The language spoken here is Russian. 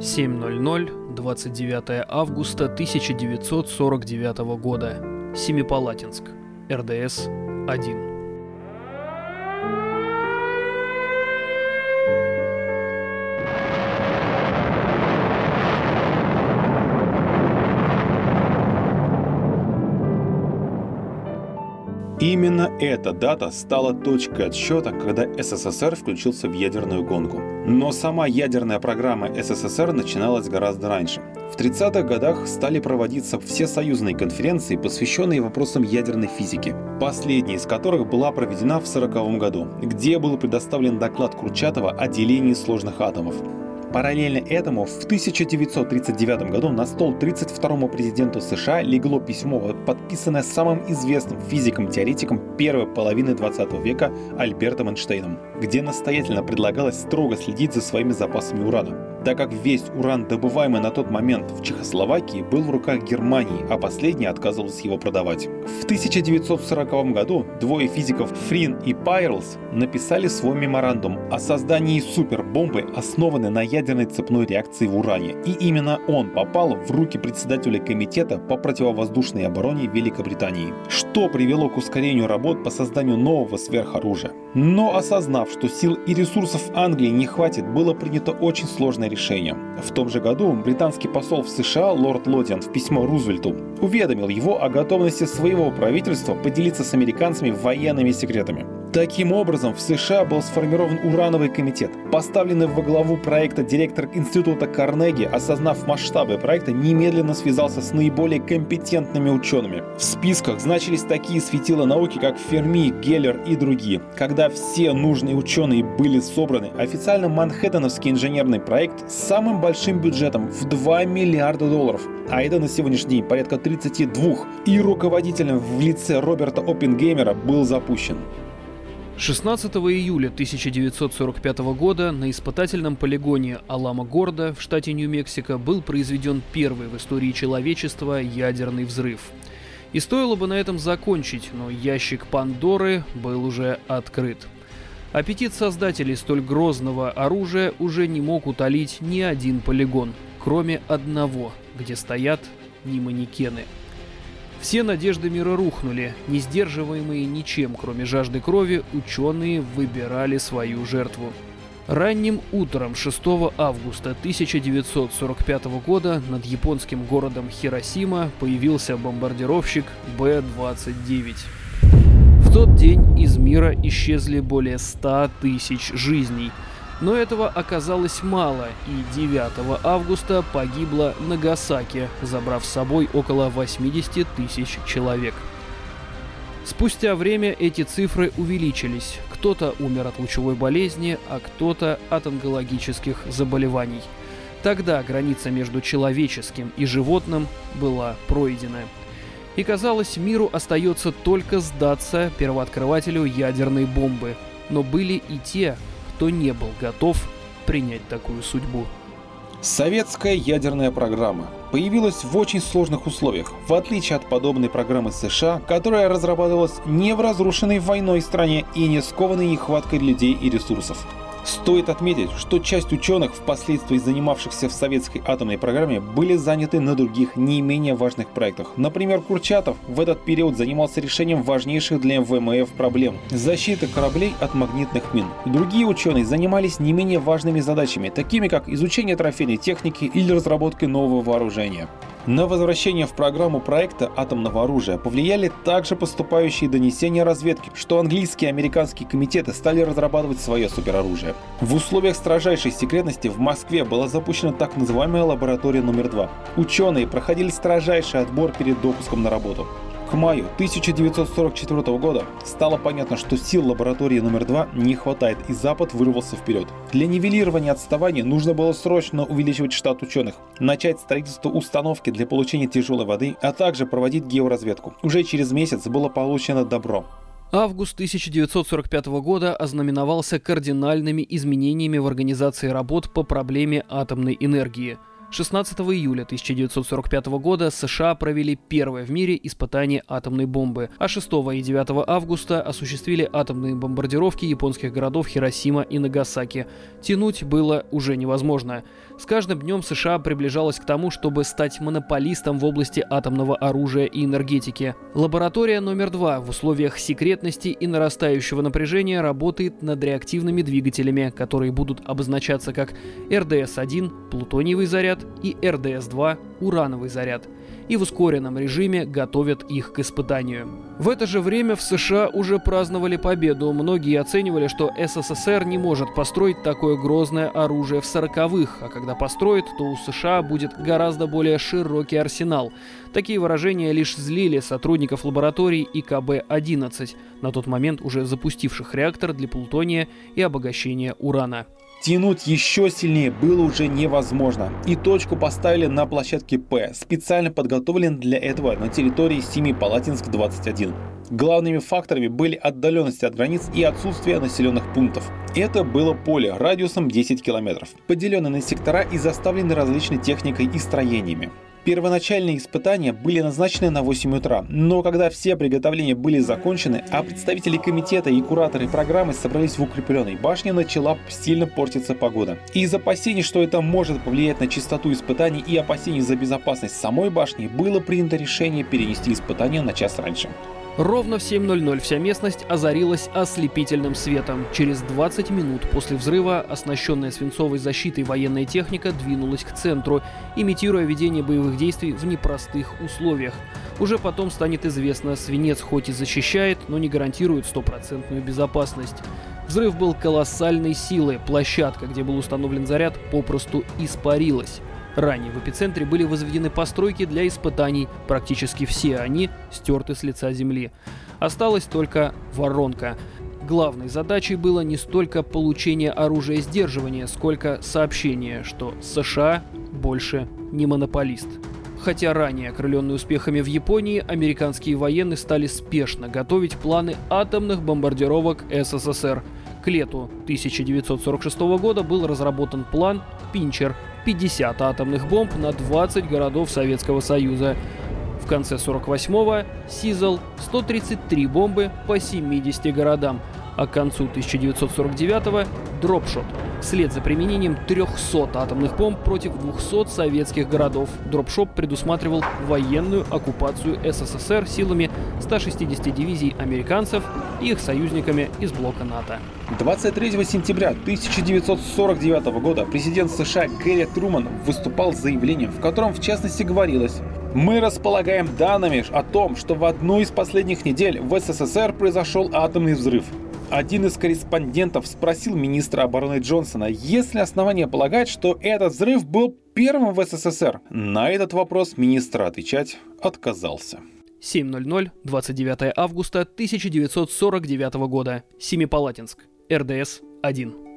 7.00, 29 августа 1949 года. Семипалатинск, РДС-1. Именно эта дата стала точкой отсчета, когда СССР включился в ядерную гонку. Но сама ядерная программа СССР начиналась гораздо раньше. В 30-х годах стали проводиться все союзные конференции, посвященные вопросам ядерной физики, последняя из которых была проведена в 1940 году, где был предоставлен доклад Курчатова о делении сложных атомов. Параллельно этому в 1939 году на стол 32-му президенту США легло письмо, подписанное самым известным физиком-теоретиком первой половины 20 века Альбертом Эйнштейном, где настоятельно предлагалось строго следить за своими запасами урана так как весь уран, добываемый на тот момент в Чехословакии, был в руках Германии, а последняя отказывалась его продавать. В 1940 году двое физиков Фрин и Пайрлс написали свой меморандум о создании супербомбы, основанной на ядерной цепной реакции в уране. И именно он попал в руки председателя комитета по противовоздушной обороне Великобритании, что привело к ускорению работ по созданию нового сверхоружия. Но осознав, что сил и ресурсов Англии не хватит, было принято очень сложное решение. В том же году британский посол в США лорд Лодиан в письмо Рузвельту уведомил его о готовности своего правительства поделиться с американцами военными секретами. Таким образом, в США был сформирован урановый комитет. Поставленный во главу проекта директор института Карнеги, осознав масштабы проекта, немедленно связался с наиболее компетентными учеными. В списках значились такие светила науки, как Ферми, Геллер и другие. Когда все нужные ученые были собраны, официально Манхэттеновский инженерный проект с самым большим бюджетом в 2 миллиарда долларов, а это на сегодняшний день порядка 32, и руководителем в лице Роберта Оппенгеймера был запущен. 16 июля 1945 года на испытательном полигоне Алама-Горда в штате Нью-Мексико был произведен первый в истории человечества ядерный взрыв. И стоило бы на этом закончить, но ящик Пандоры был уже открыт. Аппетит создателей столь грозного оружия уже не мог утолить ни один полигон, кроме одного, где стоят не манекены – все надежды мира рухнули. Не сдерживаемые ничем, кроме жажды крови, ученые выбирали свою жертву. Ранним утром 6 августа 1945 года над японским городом Хиросима появился бомбардировщик Б-29. В тот день из мира исчезли более 100 тысяч жизней – но этого оказалось мало, и 9 августа погибло Нагасаки, забрав с собой около 80 тысяч человек. Спустя время эти цифры увеличились. Кто-то умер от лучевой болезни, а кто-то от онкологических заболеваний. Тогда граница между человеческим и животным была пройдена. И казалось, миру остается только сдаться первооткрывателю ядерной бомбы. Но были и те, кто не был готов принять такую судьбу. Советская ядерная программа появилась в очень сложных условиях, в отличие от подобной программы США, которая разрабатывалась не в разрушенной войной стране и не скованной нехваткой людей и ресурсов. Стоит отметить, что часть ученых, впоследствии занимавшихся в советской атомной программе, были заняты на других не менее важных проектах. Например, Курчатов в этот период занимался решением важнейших для ВМФ проблем – защиты кораблей от магнитных мин. Другие ученые занимались не менее важными задачами, такими как изучение трофейной техники или разработкой нового вооружения. На возвращение в программу проекта атомного оружия повлияли также поступающие донесения разведки, что английские и американские комитеты стали разрабатывать свое супероружие. В условиях строжайшей секретности в Москве была запущена так называемая лаборатория номер два. Ученые проходили строжайший отбор перед допуском на работу. К маю 1944 года стало понятно, что сил лаборатории номер два не хватает, и Запад вырвался вперед. Для нивелирования отставания нужно было срочно увеличивать штат ученых, начать строительство установки для получения тяжелой воды, а также проводить георазведку. Уже через месяц было получено добро. Август 1945 года ознаменовался кардинальными изменениями в организации работ по проблеме атомной энергии – 16 июля 1945 года США провели первое в мире испытание атомной бомбы, а 6 и 9 августа осуществили атомные бомбардировки японских городов Хиросима и Нагасаки. Тянуть было уже невозможно. С каждым днем США приближалась к тому, чтобы стать монополистом в области атомного оружия и энергетики. Лаборатория номер два в условиях секретности и нарастающего напряжения работает над реактивными двигателями, которые будут обозначаться как РДС-1 – плутониевый заряд, заряд и РДС-2 урановый заряд, и в ускоренном режиме готовят их к испытанию. В это же время в США уже праздновали победу. Многие оценивали, что СССР не может построить такое грозное оружие в 40-х, а когда построит, то у США будет гораздо более широкий арсенал. Такие выражения лишь злили сотрудников лабораторий ИКБ-11, на тот момент уже запустивших реактор для плутония и обогащения урана. Тянуть еще сильнее было уже невозможно, и точку поставили на площадке П, специально подготовлен для этого на территории Семипалатинск-21. Главными факторами были отдаленность от границ и отсутствие населенных пунктов. Это было поле радиусом 10 километров, поделенное на сектора и заставленное различной техникой и строениями. Первоначальные испытания были назначены на 8 утра, но когда все приготовления были закончены, а представители комитета и кураторы программы собрались в укрепленной башне, начала сильно портиться погода. Из опасений, что это может повлиять на чистоту испытаний и опасений за безопасность самой башни, было принято решение перенести испытания на час раньше. Ровно в 7.00 вся местность озарилась ослепительным светом. Через 20 минут после взрыва оснащенная свинцовой защитой военная техника двинулась к центру, имитируя ведение боевых действий в непростых условиях. Уже потом станет известно, свинец хоть и защищает, но не гарантирует стопроцентную безопасность. Взрыв был колоссальной силы, площадка, где был установлен заряд, попросту испарилась. Ранее в эпицентре были возведены постройки для испытаний, практически все они стерты с лица земли. Осталась только воронка. Главной задачей было не столько получение оружия сдерживания, сколько сообщение, что США больше не монополист. Хотя ранее, окрыленные успехами в Японии, американские военные стали спешно готовить планы атомных бомбардировок СССР. К лету 1946 года был разработан план «Пинчер», 50 атомных бомб на 20 городов Советского Союза. В конце 48-го СИЗЛ 133 бомбы по 70 городам, а к концу 1949-го дропшот вслед за применением 300 атомных бомб против 200 советских городов. Дропшоп предусматривал военную оккупацию СССР силами 160 дивизий американцев и их союзниками из блока НАТО. 23 сентября 1949 года президент США Гэри Труман выступал с заявлением, в котором в частности говорилось мы располагаем данными о том, что в одну из последних недель в СССР произошел атомный взрыв. Один из корреспондентов спросил министра обороны Джонсона, есть ли основания полагать, что этот взрыв был первым в СССР. На этот вопрос министр отвечать отказался. 7.00, 29 августа 1949 года. Семипалатинск. РДС-1.